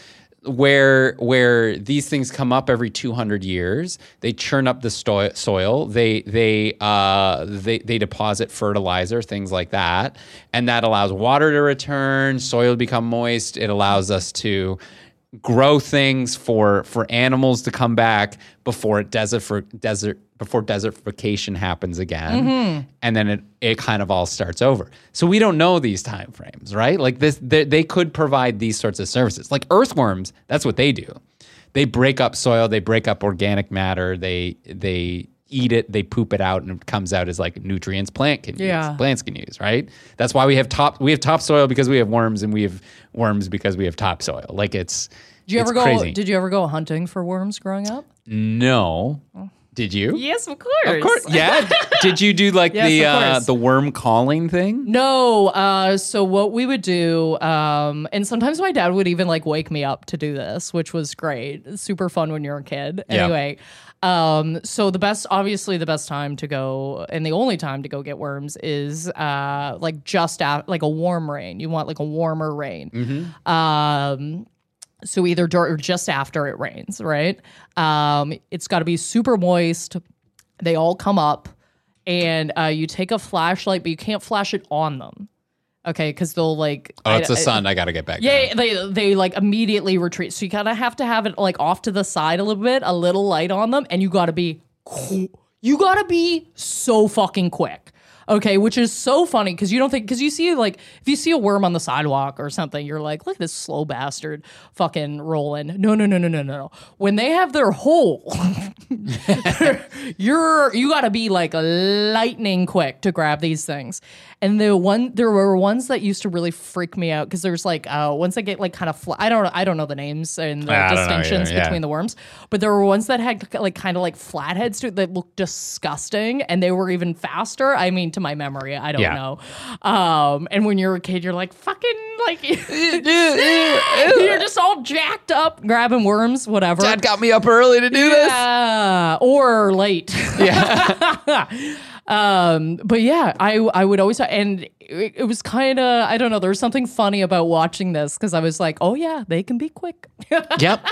where where these things come up every 200 years. They churn up the sto- soil. They they uh they they deposit fertilizer, things like that, and that allows water to return, soil to become moist. It allows us to grow things for for animals to come back before it desert for desert before desertification happens again. Mm-hmm. And then it it kind of all starts over. So we don't know these time frames right? Like this they, they could provide these sorts of services. Like earthworms that's what they do. They break up soil they break up organic matter they they eat it they poop it out and it comes out as like nutrients plant can Yeah. use plants can use right that's why we have top we have topsoil because we have worms and we have worms because we have topsoil like it's Did you it's ever go? crazy. Did you ever go hunting for worms growing up? no oh. Did you Yes, of course. of course yeah [LAUGHS] did you do like Yes, the uh, the worm calling thing No, uh, so what we would do, um, and sometimes my dad would even like wake me up to do this, which was great. Super fun when you're a kid. Yeah. Anyway, um, so the best, obviously, the best time to go, and the only time to go get worms is uh, like just after, like a warm rain. You want like a warmer rain. Mm-hmm. Um, so either dur- or just after it rains, right? Um, it's got to be super moist. They all come up, and uh, you take a flashlight, but you can't flash it on them, okay? Because they'll like. oh I- it's the sun i gotta get back yeah, down. they they like immediately retreat. So you kind of have to have it like off to the side a little bit, a little light on them, and you got to be you got to be so fucking quick. Okay, which is so funny because you don't think because you see like if you see a worm on the sidewalk or something, you're like, look at this slow bastard fucking rolling. No, no, no, no, no, no. no. When they have their hole, [LAUGHS] [LAUGHS] you're you got to be like lightning quick to grab these things. And the one there were ones that used to really freak me out because there's like uh ones that get like kind of fl- I don't I don't know the names and the I distinctions yeah. between the worms, but there were ones that had like kind of like flatheads to it that looked disgusting and they were even faster. I mean to my memory, I don't Yeah. know. Um and when you're a kid you're like fucking like [LAUGHS] you're just all jacked up grabbing worms whatever. dad got me up early to do this or late. yeah [LAUGHS] Um, but yeah, I I would always and it, it was kind of I don't know. There was something funny about watching this because I was like, oh yeah, they can be quick. [LAUGHS] yep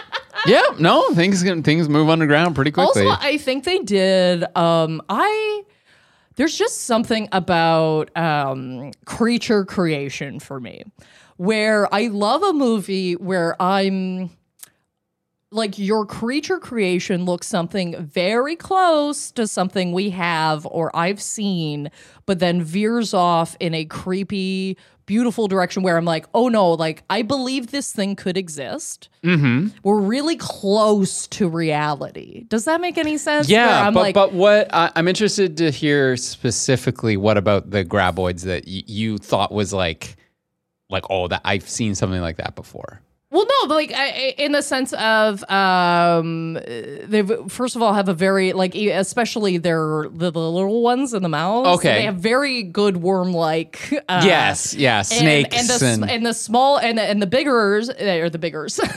yep no things can things move underground pretty quickly also, I think they did. Um, I there's just something about um, creature creation for me, where I love a movie where I'm like your creature creation looks something very close to something we have or I've seen, but then veers off in a creepy, beautiful direction where I'm like, oh no, like I believe this thing could exist. Mm-hmm. We're really close to reality. Does that make any sense? Yeah but like, but what I, i'm interested to hear specifically what about the graboids that y- you thought was like like oh that i've seen something like that before Well, no, but like I, in the sense of um, they first of all have a very like especially their the, the little ones in the mouths. Okay. they have very good worm like. Uh, yes yeah and- snakes and, the, s- and the small and the, and the biggers uh, or the biggers. [LAUGHS]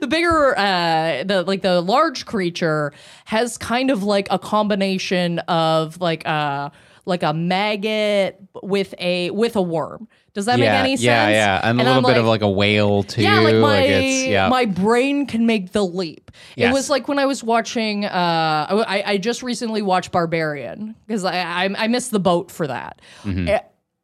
The bigger, uh, the like the large creature has kind of like a combination of like uh like a maggot with a with a worm. Does that yeah, make any sense? Yeah, yeah, and, a I'm little bit of like- like a whale too. yeah, like my it's, yeah. my brain can make the leap. It Yes. was like when I was watching. Uh, I, I just recently watched Barbarian because I, I I missed the boat for that. Mm-hmm.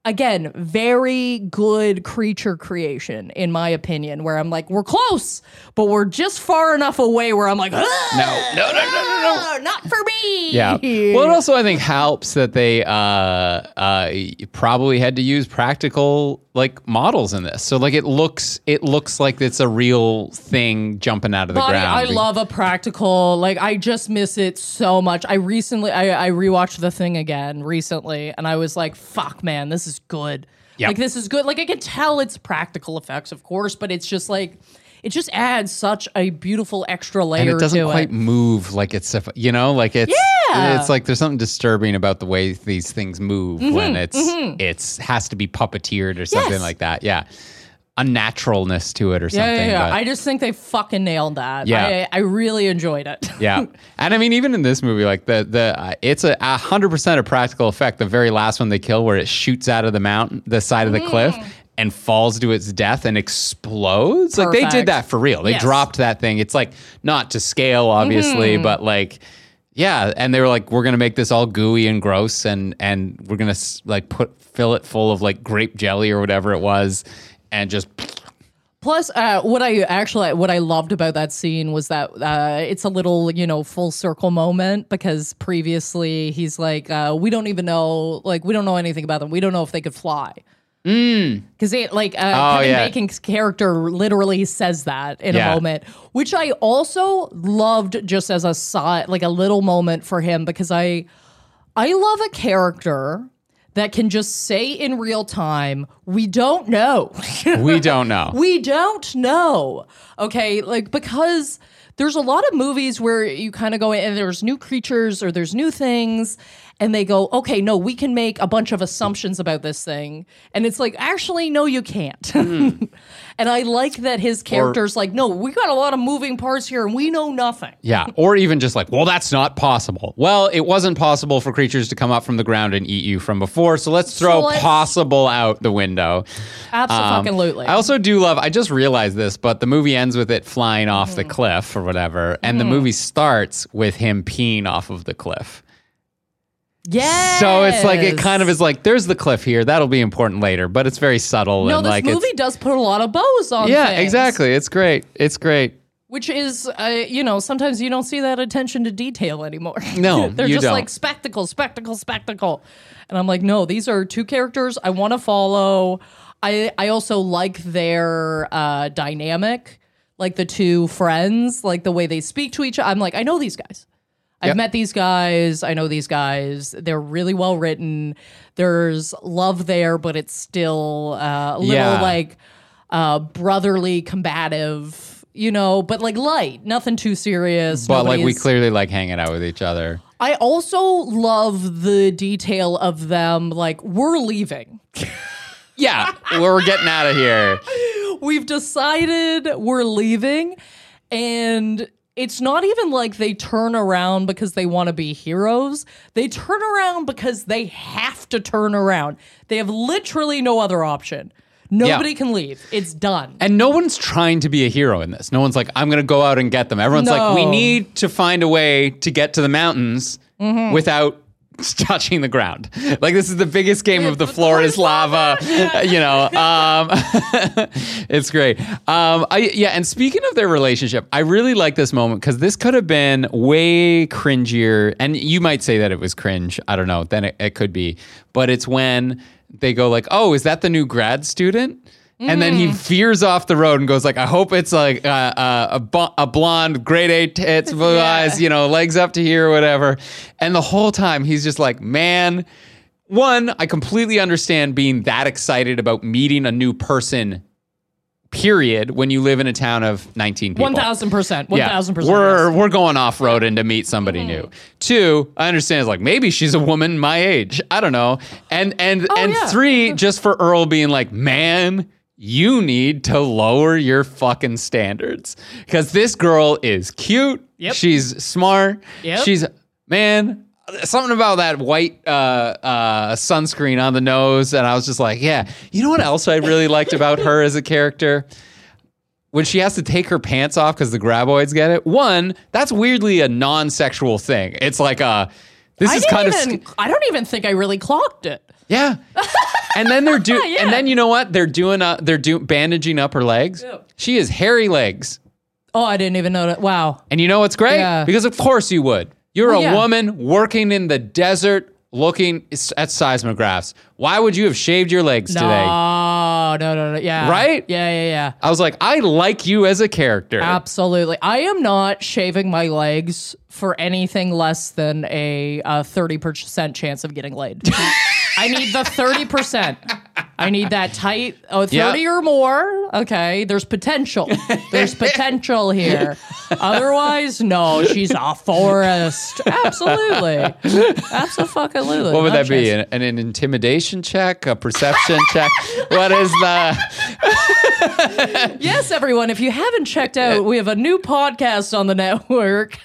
Again, very good creature creation, in my opinion. Where I'm like, we're close, but we're just far enough away where I'm like, "Ah, no, no, no, no, no, no. not for me. Yeah. Well, it also I think helps that they uh, uh, probably had to use practical like models in this. So like it looks it looks like it's a real thing jumping out of the ground. I love a practical. Like I just miss it so much. I recently I, I rewatched the thing again recently, and I was like, "Fuck, man, this is good. Yep. Like this is good. Like I can tell it's practical effects, of course, but it's just like it just adds such a beautiful extra layer and it doesn't quite it. move like it's you know like it's Yeah. it's like there's something disturbing about the way these things move Mm-hmm, when it's it's has to be puppeteered or something Yes. like that yeah unnaturalness to it or something yeah, yeah. but- I just think they fucking nailed that. Yeah. I, I really enjoyed it. [LAUGHS] yeah and i mean even in this movie like the the uh, it's a, hundred percent a practical effect the very last one they kill where it shoots out of the mountain the side of the cliff Mm. And falls to its death and explodes like they did that for real they Yes. Mm-hmm. dropped that thing it's like not to scale obviously but like yeah and they were like we're gonna make this all gooey and gross and and we're gonna like put fill it full of like grape jelly or whatever it was and just Plus, uh, what I actually what I loved about that scene was that uh, it's a little you know full circle moment because previously he's like, uh, we don't even know like we don't know anything about them. We don't know if they could fly. Because it like uh, Oh, Kevin yeah. Bacon's character literally says that in Yeah. a moment, which I also loved just as a side like a little moment for him because I I love a character that can just say in real time, we don't know. [LAUGHS] we don't know We don't know. Okay, like because there's a lot of movies where you kind of go in and there's new creatures or there's new things and they go, "Okay, no, we can make a bunch of assumptions about this thing." And it's like, "Actually, no you can't." [LAUGHS] and I like that his character's like, "No, we got a lot of moving parts here and we know nothing." Yeah, or even just like, well, that's not possible. Well, it wasn't possible for creatures to come up from the ground and eat you from before, so let's throw let's- possible out the window. Um, Absolutely. I also do love. I just realized this, but the movie ends with it flying off Mm-hmm. the cliff or whatever, and the movie starts with him peeing off of the cliff. Yeah. So it's like it kind of is like there's the cliff here. That'll be important later, but it's very subtle No, and this like movie does put a lot of bows on yeah, things. exactly. It's great. It's great. Which is, uh, you know, sometimes you don't see that attention to detail anymore. [LAUGHS] No, [LAUGHS] they're just don't. like spectacle, spectacle, spectacle, and I'm like, no, these are two characters I want to follow. I I also like their uh, dynamic, like the two friends, like the way they speak to each other. I'm like, I know these guys. I've Yep. met these guys. I know these guys. They're really well written. There's love there, but it's still uh, a little Yeah. like uh, brotherly, combative, you know, but like light, nothing too serious. But like we clearly like hanging out with each other. I also love the detail of them like we're leaving. [LAUGHS] Yeah, we're getting out of here. [LAUGHS] We've decided we're leaving and it's not even like they turn around because they want to be heroes. They turn around because they have to turn around. They have literally no other option. Nobody can leave. It's done. And no one's trying to be a hero in this. No one's like, I'm going to go out and get them. Everyone's like, we need to find a way to get to the mountains Mm-hmm. without [LAUGHS] touching the ground. Like this is the biggest game of the floor is is lava. [LAUGHS] you know, um, [LAUGHS] it's great. Um, I, yeah, and speaking of their relationship, I really like this moment because this could have been way cringier. And you might say that it was cringe. I don't know. Then it, it could be. But it's when they go like, "Oh, is that the new grad student?" And then he veers off the road and goes like, "I hope it's like uh, uh, a, bo- a blonde, grade A tits, blue Yeah. eyes, you know, legs up to here or whatever." And the whole time he's just like, "Man, one, I completely understand being that excited about meeting a new person. Period. When you live in a town of 19 people, One thousand percent. One thousand percent. we're we're going off road and to meet somebody new. Two, I understand it's like maybe she's a woman my age. I don't know. And and and yeah. three, just for Earl being like, man, you need to lower your fucking standards because this girl is cute. Yep. She's smart. Yep. She's man. Something about that white uh, uh, sunscreen on the nose, and I was just like, "Yeah." You know what else I really liked about her as a character? when she has to take her pants off because the graboids get it. One, that's weirdly a non-sexual thing. It's like a this I is kind even, of I don't even think I really clocked it. yeah. [LAUGHS] and then they're doing, [LAUGHS] Yeah. and then you know what? They're doing, uh, they're doing bandaging up her legs. Yeah. She has hairy legs, Oh, I didn't even know that. Wow. and you know what's great? Yeah. Because of course you would. You're Well, a yeah. woman working in the desert looking at seismographs. Why would you have shaved your legs No, today? no, no, no. Yeah. Right? Yeah, yeah, yeah. I was like, I like you as a character. Absolutely. I am not shaving my legs for anything less than a uh, 30% chance of getting laid. [LAUGHS] I need the 30%. I need that tight, oh, 30 Yeah. or more. Okay. There's potential. There's [LAUGHS] potential here. Otherwise, no, she's a forest. Absolutely. Absolutely. what would that be? An, an intimidation check? A perception check? What is the. [LAUGHS] Yes, everyone. If you haven't checked out, we have a new podcast on the network. [LAUGHS]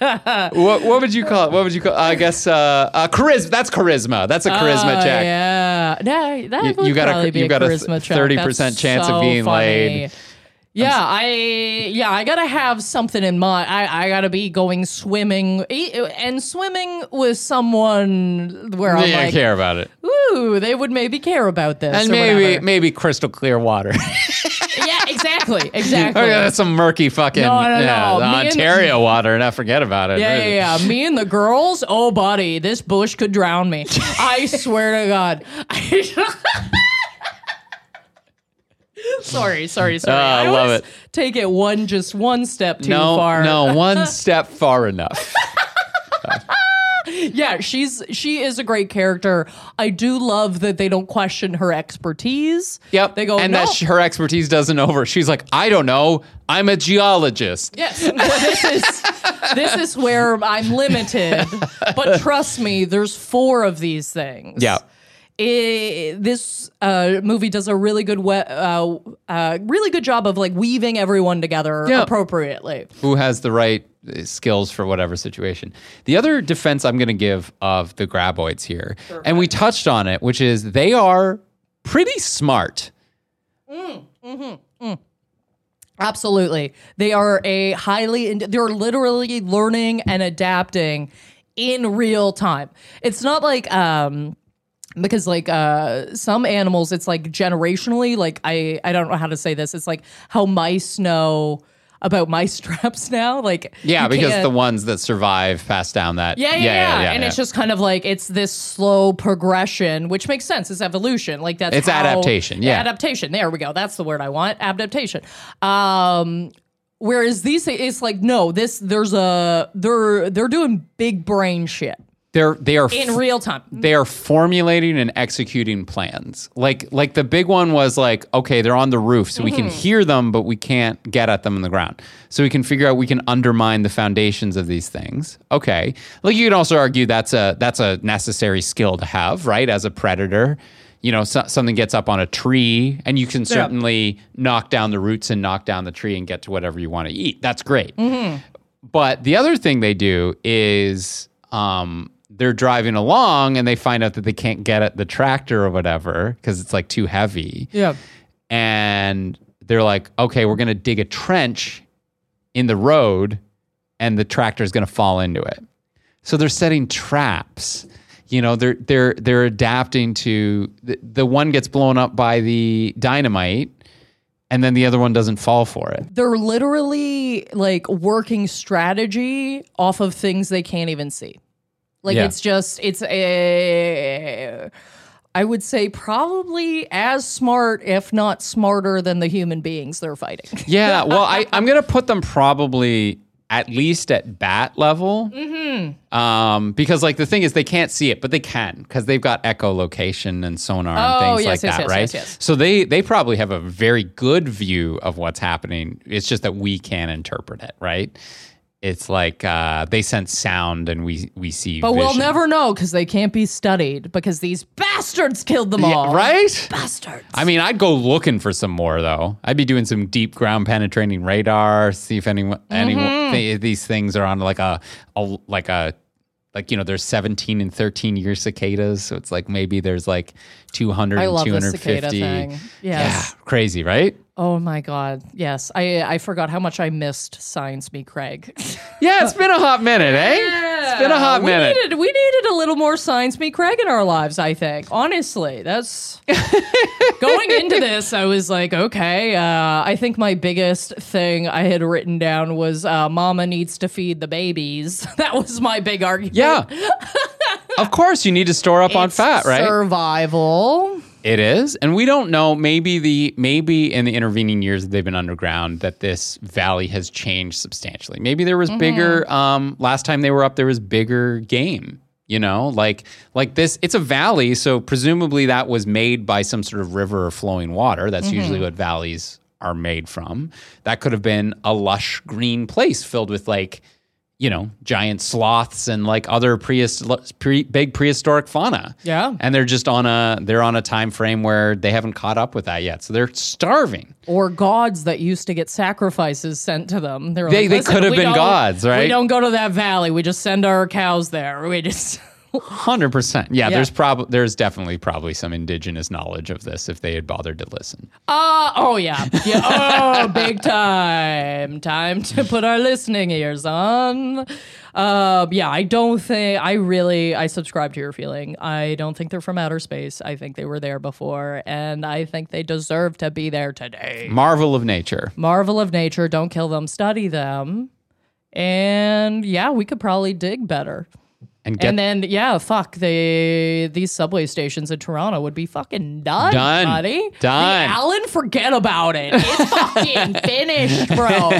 What, what would you call it? What would you call I guess uh, uh, charisma. That's charisma. That's a charisma Oh, check. Yeah, no, that You- would you got a- probably be you a got a 30% That's chance of being funny. laid. Yeah, I yeah, I gotta have something in mind. I, I gotta be going swimming and swimming with someone where I'm I like, care about it. ooh, they would maybe care about this. And or maybe whatever. maybe crystal clear water. [LAUGHS] yeah, exactly, [LAUGHS] exactly. Oh, yeah, that's some murky fucking No, no, yeah, no. the Me and- Ontario water. Not forget about it. Yeah, yeah, yeah. [LAUGHS] Me and the girls. Oh, buddy, this bush could drown me. I swear to God. [LAUGHS] sorry, sorry, sorry. Oh, I love it. Take it one, just one step too No, far. no, [LAUGHS] one step far enough. [LAUGHS] Yeah, she's she is a great character. I do love that they don't question her expertise. Yep. They go, and no. that her expertise doesn't over. She's like, I don't know. I'm a geologist. Yes, this is this is where I'm limited. But trust me, there's four of these things. Yeah. It, this uh, movie does a really good we- uh, uh, really good job of like weaving everyone together Yeah. appropriately. Who has the right uh, skills for whatever situation. The other defense I'm going to give of the graboids here, and we touched on it, which is they are pretty smart. Absolutely, they are a highly in- they're literally learning and adapting in real time. It's not like um because like uh some animals it's like generationally like I I don't know how to say this. It's like how mice know about mice [LAUGHS] traps now like Yeah, because can't- the ones that survive pass down that. Yeah, yeah, yeah. and yeah. it's just kind of like it's this slow progression, which makes sense. It's evolution. Like that's It's how- adaptation, yeah. adaptation. There we go. That's the word I want. Adaptation. Um, whereas these, it's like no, this there's a they're they're doing big brain shit they're they are in real time. they are formulating and executing plans. Like like the big one was like, okay, they're on the roof, so we can Mm-hmm. hear them, but we can't get at them on the ground. So we can figure out we can undermine the foundations of these things. Okay, like you can also argue that's a that's a necessary skill to have, right? As a predator, you know, so, something gets up on a tree, and you can certainly knock down the roots and knock down the tree and get to whatever you want to eat. That's great. But the other thing they do is um, they're driving along and they find out that they can't get at the tractor or whatever because it's like too heavy. Yeah. And they're like, okay, we're going to dig a trench in the road and the tractor is going to fall into it. So they're setting traps. You know, they're they're they're adapting to the, the one gets blown up by the dynamite and then the other one doesn't fall for it. They're literally like working strategy off of things they can't even see. Like Yeah. it's just it's a I would say probably as smart, if not smarter, than the human beings they're fighting. [LAUGHS] Yeah, well, I, I'm going to put them probably at least at bat level. Mm-hmm. Um, because, like, the thing is, they can't see it, but they can because they've got echolocation and sonar and Oh, things yes, like yes, that, yes, right? yes, yes. So they they probably have a very good view of what's happening. It's just that we can't interpret it, right? It's like uh, they sense sound and we we see. But we'll never know because they can't be studied because these bastards killed them Yeah, all. right? Bastards. I mean, I'd go looking for some more though. I'd be doing some deep ground penetrating radar, see if anyone, anyone Mm-hmm. th- these things are on like a, a like a like you know there's 17 and 13 year cicadas, so it's like maybe there's like 200 I and love the 250. cicada thing. Yes. Yeah, crazy, right? Oh my god. Yes. I I forgot how much I missed Science Me Craig. [LAUGHS] Yeah, it's been a hot minute, eh? It's been a hot we minute. Needed, we needed a little more Science Me Craig in our lives, I think. Honestly, that's [LAUGHS] going into this, I was like, okay, uh, I think my biggest thing I had written down was uh, Mama needs to feed the babies. [LAUGHS] that was my big argument. Yeah. of course, you need to store up on fat, right? Survival. It is, and we don't know. Maybe the maybe in the intervening years that they've been underground, that this valley has changed substantially. Maybe there was bigger. Um, last time they were up, there was bigger game. You know, like like this. It's a valley, so presumably that was made by some sort of river or flowing water. That's usually what valleys are made from. That could have been a lush green place filled with like you know, giant sloths and like other prehist- pre- big prehistoric fauna. Yeah. And they're just on a they're on a time frame where they haven't caught up with that yet. So they're starving. Or gods that used to get sacrifices sent to them. They're They- like, they could have been gods, right?" We don't go to that valley. We just send our cows there. We just. 100%. Yeah, Yeah. there's probably there's definitely probably some indigenous knowledge of this if they had bothered to listen. Uh, oh yeah, yeah. Oh, big time. Time to put our listening ears on. Uh, yeah, I don't think I really I subscribe to your feeling. I don't think they're from outer space. I think they were there before, and I think they deserve to be there today. Marvel of nature. Marvel of nature. Don't kill them. Study them. And yeah, we could probably dig better. And get and then yeah, fuck the these subway stations in Toronto would be fucking done, Done. buddy. Done. The Allen, forget about it. It's [LAUGHS] fucking finished, bro.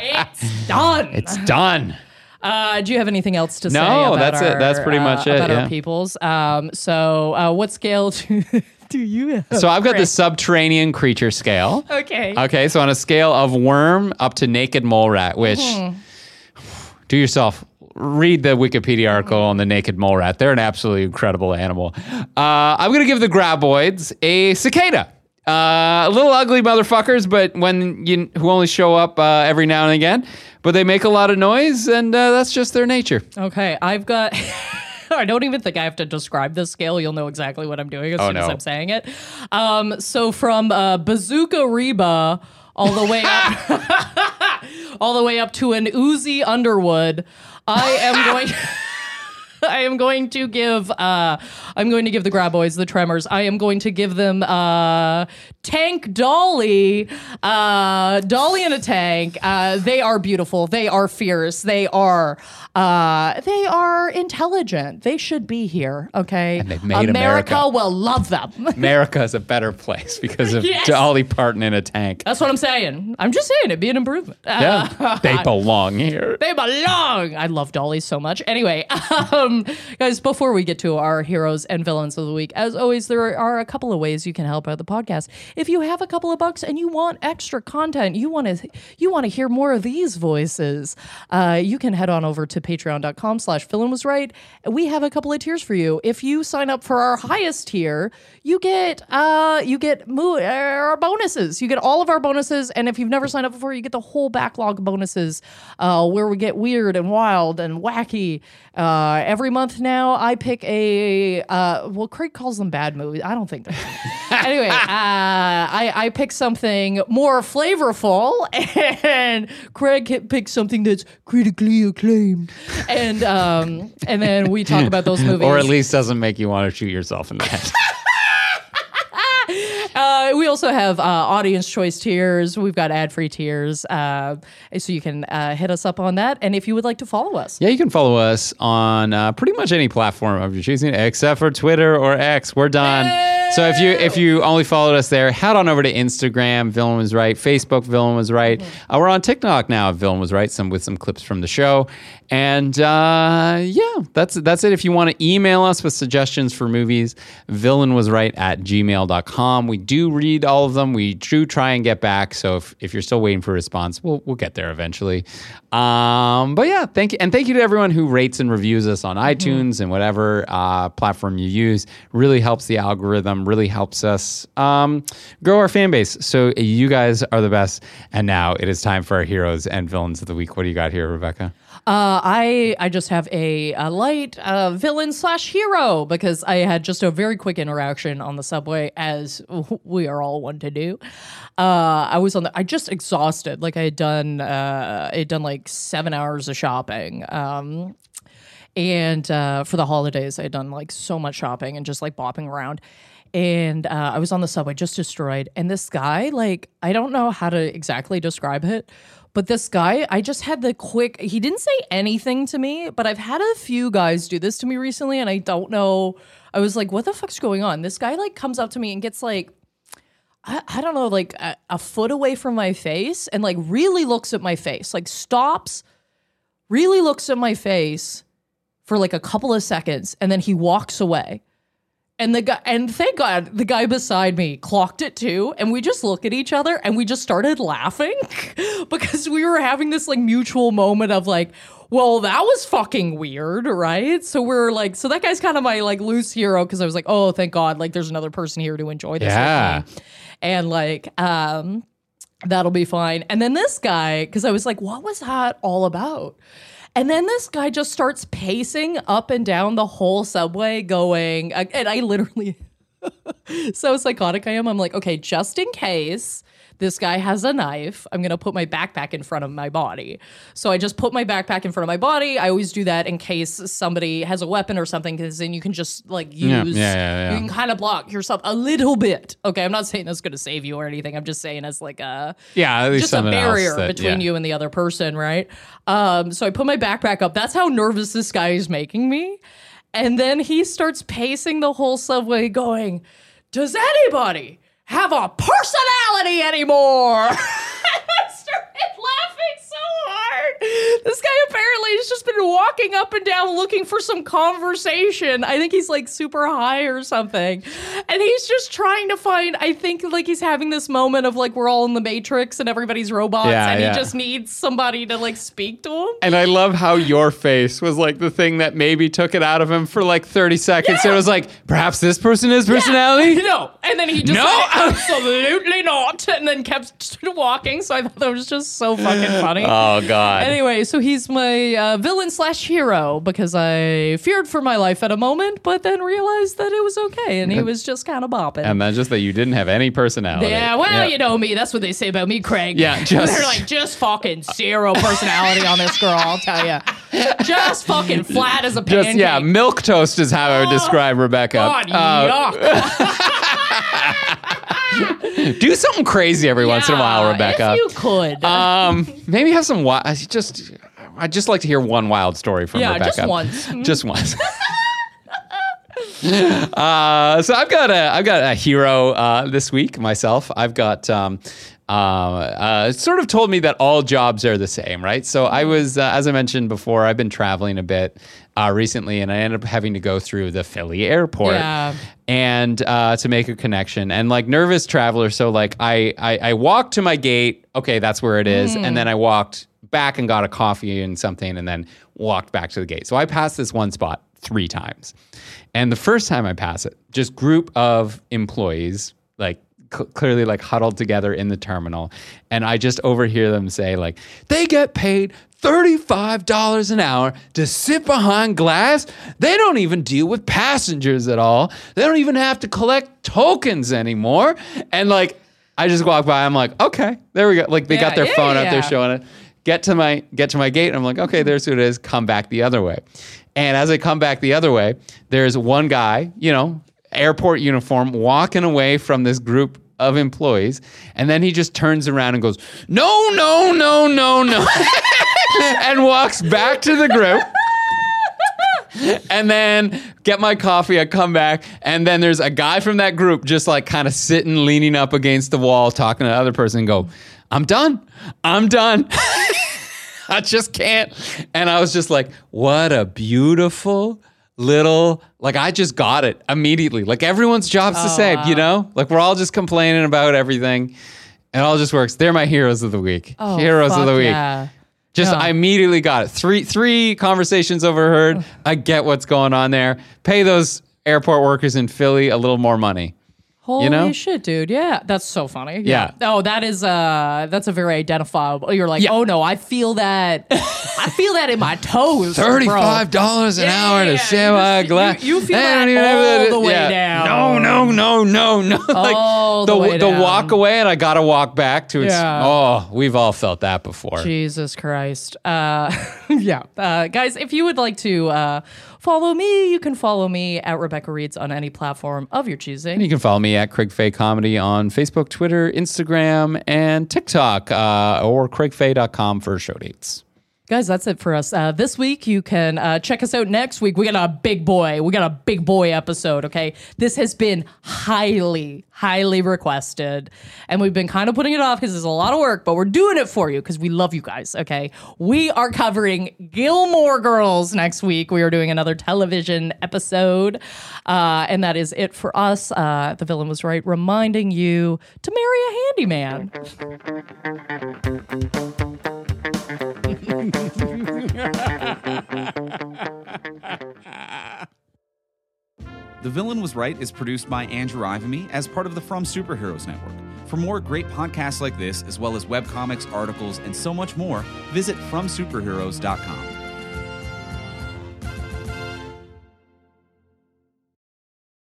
It's done. it's done. Uh, do you have anything else to say? No, that's it. That's pretty uh, much it, About yeah. our peoples. Um, so uh, what scale do, [LAUGHS] do you have? So I've got the subterranean creature scale. Okay. Okay, so on a scale of worm up to naked mole rat, which Mm-hmm. do yourself read the Wikipedia article on the naked mole rat. They're an absolutely incredible animal. Uh, I'm gonna give the graboids a cicada. Uh, little ugly motherfuckers, but when you who only show up uh, every now and again, but they make a lot of noise, and uh, that's just their nature. Okay, I've got. [LAUGHS] I don't even think I have to describe this scale. You'll know exactly what I'm doing as Oh, soon as. I'm saying it. Um, so from uh, Bazooka Reba all the way up, [LAUGHS] [LAUGHS] all the way up to an Uzi Underwood, I am [LAUGHS] going. Am going to give uh I'm going to give the Graboids the tremors. I am going to give them uh Tank Dolly. Uh Dolly in a tank. Uh they are beautiful. They are fierce. They are uh they are intelligent. They should be here, okay? And they've made America. will love them. [LAUGHS] America is a better place because of Yes. Dolly Parton in a tank. That's what I'm saying. I'm just saying it'd be an improvement. Yeah, they [LAUGHS] belong here. They belong. I love Dolly so much. Anyway, [LAUGHS] um, [LAUGHS] guys, before we get to our heroes and villains of the week, as always, there are a couple of ways you can help out the podcast. If you have a couple of bucks and you want extra content, you want to you want to hear more of these voices, uh, you can head on over to patreon.com slash villain was right. We have a couple of tiers for you. If you sign up for our highest tier, you get uh you get mo- uh, our bonuses. You get all of our bonuses, and if you've never signed up before, you get the whole backlog of bonuses uh, where we get weird and wild and wacky. Uh, every month now, I pick a uh, well, Craig calls them bad movies. I don't think they're. [LAUGHS] anyway, uh, I I pick something more flavorful, and Craig picks something that's critically acclaimed, and um and then we talk about those movies. [LAUGHS] Or at least doesn't make you want to shoot yourself in the head. [LAUGHS] Uh, we also have uh, audience choice tiers. We've got ad free tiers. Uh, so you can uh, hit us up on that. And if you would like to follow us, yeah, you can follow us on uh, pretty much any platform of your choosing, except for Twitter or X. We're done. So if you if you only followed us there, head on over to Instagram. Villain was right. Facebook. Villain was right. Uh, we're on TikTok now. Villain was right. Some with some clips from the show. And uh, yeah, that's that's it. If you want to email us with suggestions for movies, villain was right at gmail.com. We do read all of them. We do try and get back. So if, if you're still waiting for a response, we'll we'll get there eventually. Um, but yeah, thank you and thank you to everyone who rates and reviews us on iTunes and whatever uh, platform you use. Really helps the algorithm. Really helps us um, grow our fan base. So you guys are the best. And now it is time for our heroes and villains of the week. What do you got here, Rebecca? Uh, I I just have a, a light uh, villain slash hero because I had just a very quick interaction on the subway, as [LAUGHS] we are all one to do. Uh, I was on the I just exhausted, like I had done uh, I had done like seven hours of shopping. Um, and uh, for the holidays, I had done like so much shopping and just like bopping around. And uh, I was on the subway, just destroyed. And this guy, like, I don't know how to exactly describe it, but this guy, I just had the quick, he didn't say anything to me, but I've had a few guys do this to me recently. And I don't know, I was like, what the fuck's going on? This guy, like, comes up to me and gets like, I, I don't know, like a, a foot away from my face and like really looks at my face, like stops, really looks at my face for like a couple of seconds and then he walks away. And the guy and thank God the guy beside me clocked it too and we just look at each other and we just started laughing [LAUGHS] because we were having this like mutual moment of like well that was fucking weird right so we're like so that guy's kind of my like loose hero because I was like oh thank God like there's another person here to enjoy this with Yeah. me. and like um that'll be fine. And then this guy, because I was like, what was that all about? And then this guy just starts pacing up and down the whole subway, going, and I literally, [LAUGHS] so psychotic I am. I'm like, okay, just in case this guy has a knife, I'm gonna put my backpack in front of my body. So I just put my backpack in front of my body. I always do that in case somebody has a weapon or something, because then you can just like use, Yeah, yeah, yeah, you can kind of block yourself a little bit. Okay, I'm not saying that's gonna save you or anything. I'm just saying it's like a Yeah, just a barrier that- between you and the other person, right? Um, so I put my backpack up. That's how nervous this guy is making me. And then he starts pacing the whole subway, going, Does anybody have a personality anymore? [LAUGHS] and I started laughing so hard. This guy apparently has just been walking up and down looking for some conversation. I think he's like super high or something. And he's just trying to find, I think like he's having this moment of like we're all in the matrix and everybody's robots Yeah, and yeah. he just needs somebody to like speak to him. And I love how your face was like the thing that maybe took it out of him for like 30 seconds. Yeah. It was like, perhaps this person is personality? [LAUGHS] No. And then he just No. absolutely not. And then kept walking. So I thought that was just so fucking funny. Oh, God. Anyway, so he's my uh, villain slash hero because I feared for my life at a moment, but then realized that it was okay and he was just kind of bopping. and then just that you didn't have any personality. yeah, well, you know me. That's what they say about me, Craig. Yeah, [LAUGHS] just- they're like just fucking zero personality on this girl. I'll tell you, [LAUGHS] just fucking flat as a pancake. Just, yeah, milk toast is how I would describe Rebecca. God, Uh, yuck. [LAUGHS] do something crazy every once in a while, Rebecca. If you could. um, maybe have some wild. Just, I'd just like to hear one wild story from Yeah, Rebecca. [LAUGHS] just once. Just [LAUGHS] once. uh, so I've got a I've got a hero uh, this week myself. I've got. Um, uh, uh, sort of told me that all jobs are the same, right? So I was, uh, as I mentioned before, I've been traveling a bit uh, recently, and I ended up having to go through the Philly airport Yeah. and uh, to make a connection. And like nervous traveler so like I, I i walked to my gate okay that's where it is and then i walked back and got a coffee and something and then walked back to the gate. So i passed this one spot three times. And the first time i pass it just group of employees like cl- clearly like huddled together in the terminal and i just overhear them say like they get paid $35 an hour to sit behind glass. They don't even deal with passengers at all. They don't even have to collect tokens anymore. And like, I just walk by, I'm like, okay, there we go. Like they got their yeah, phone up, they're showing it. Get to my get to my gate, and I'm like, okay, there's who it is. Come back the other way. And as I come back the other way, there's one guy, you know, airport uniform, walking away from this group of employees, and then he just turns around and goes, no, no, no, no, no. [LAUGHS] and walks back to the group. and then get my coffee. I come back, and then there's a guy from that group just like kind of sitting, leaning up against the wall, talking to the other person. And go, I'm done. I'm done. [LAUGHS] I just can't. And I was just like, what a beautiful little like I just got it immediately. Like everyone's job's the same, you know? Like we're all just complaining about everything. It all just works. They're my heroes of the week. Oh, heroes of the week. Yeah. Just No. I immediately got it. Three three conversations overheard. I get what's going on there. Pay those airport workers in Philly a little more money. Holy you know? shit, dude! Yeah, that's so funny. Yeah. Oh, that is uh, that's a very identifiable. You're like, oh no, I feel that. I feel that in my toes. Thirty-five dollars an Yeah, hour to yeah, share my glass. you- you feel that all the way down. No, no, no, no, no. [LAUGHS] like All the the way the walk away, and I gotta walk back to its. Yeah. Oh, we've all felt that before. Jesus Christ. Uh, [LAUGHS] yeah. Uh, guys, if you would like to uh, follow me, you can follow me at Rebecca Reads on any platform of your choosing. You can follow me at Craig Fay Comedy on Facebook, Twitter, Instagram, and TikTok, uh, or craigfay.com for show dates. Guys, that's it for us. Uh, this week, you can uh, check us out next week. We got a big boy. We got a big boy episode, okay? This has been highly, highly requested. And we've been kind of putting it off because it's a lot of work, but we're doing it for you because we love you guys, okay? We are covering Gilmore Girls next week. We are doing another television episode. Uh, and that is it for us. Uh, the villain was right, reminding you to marry a handyman. [LAUGHS] The Villain Was Right is produced by Andrew Ivimey as part of the From Superheroes Network. For more great podcasts like this, as well as webcomics, articles, and so much more, visit FromSuperheroes.com.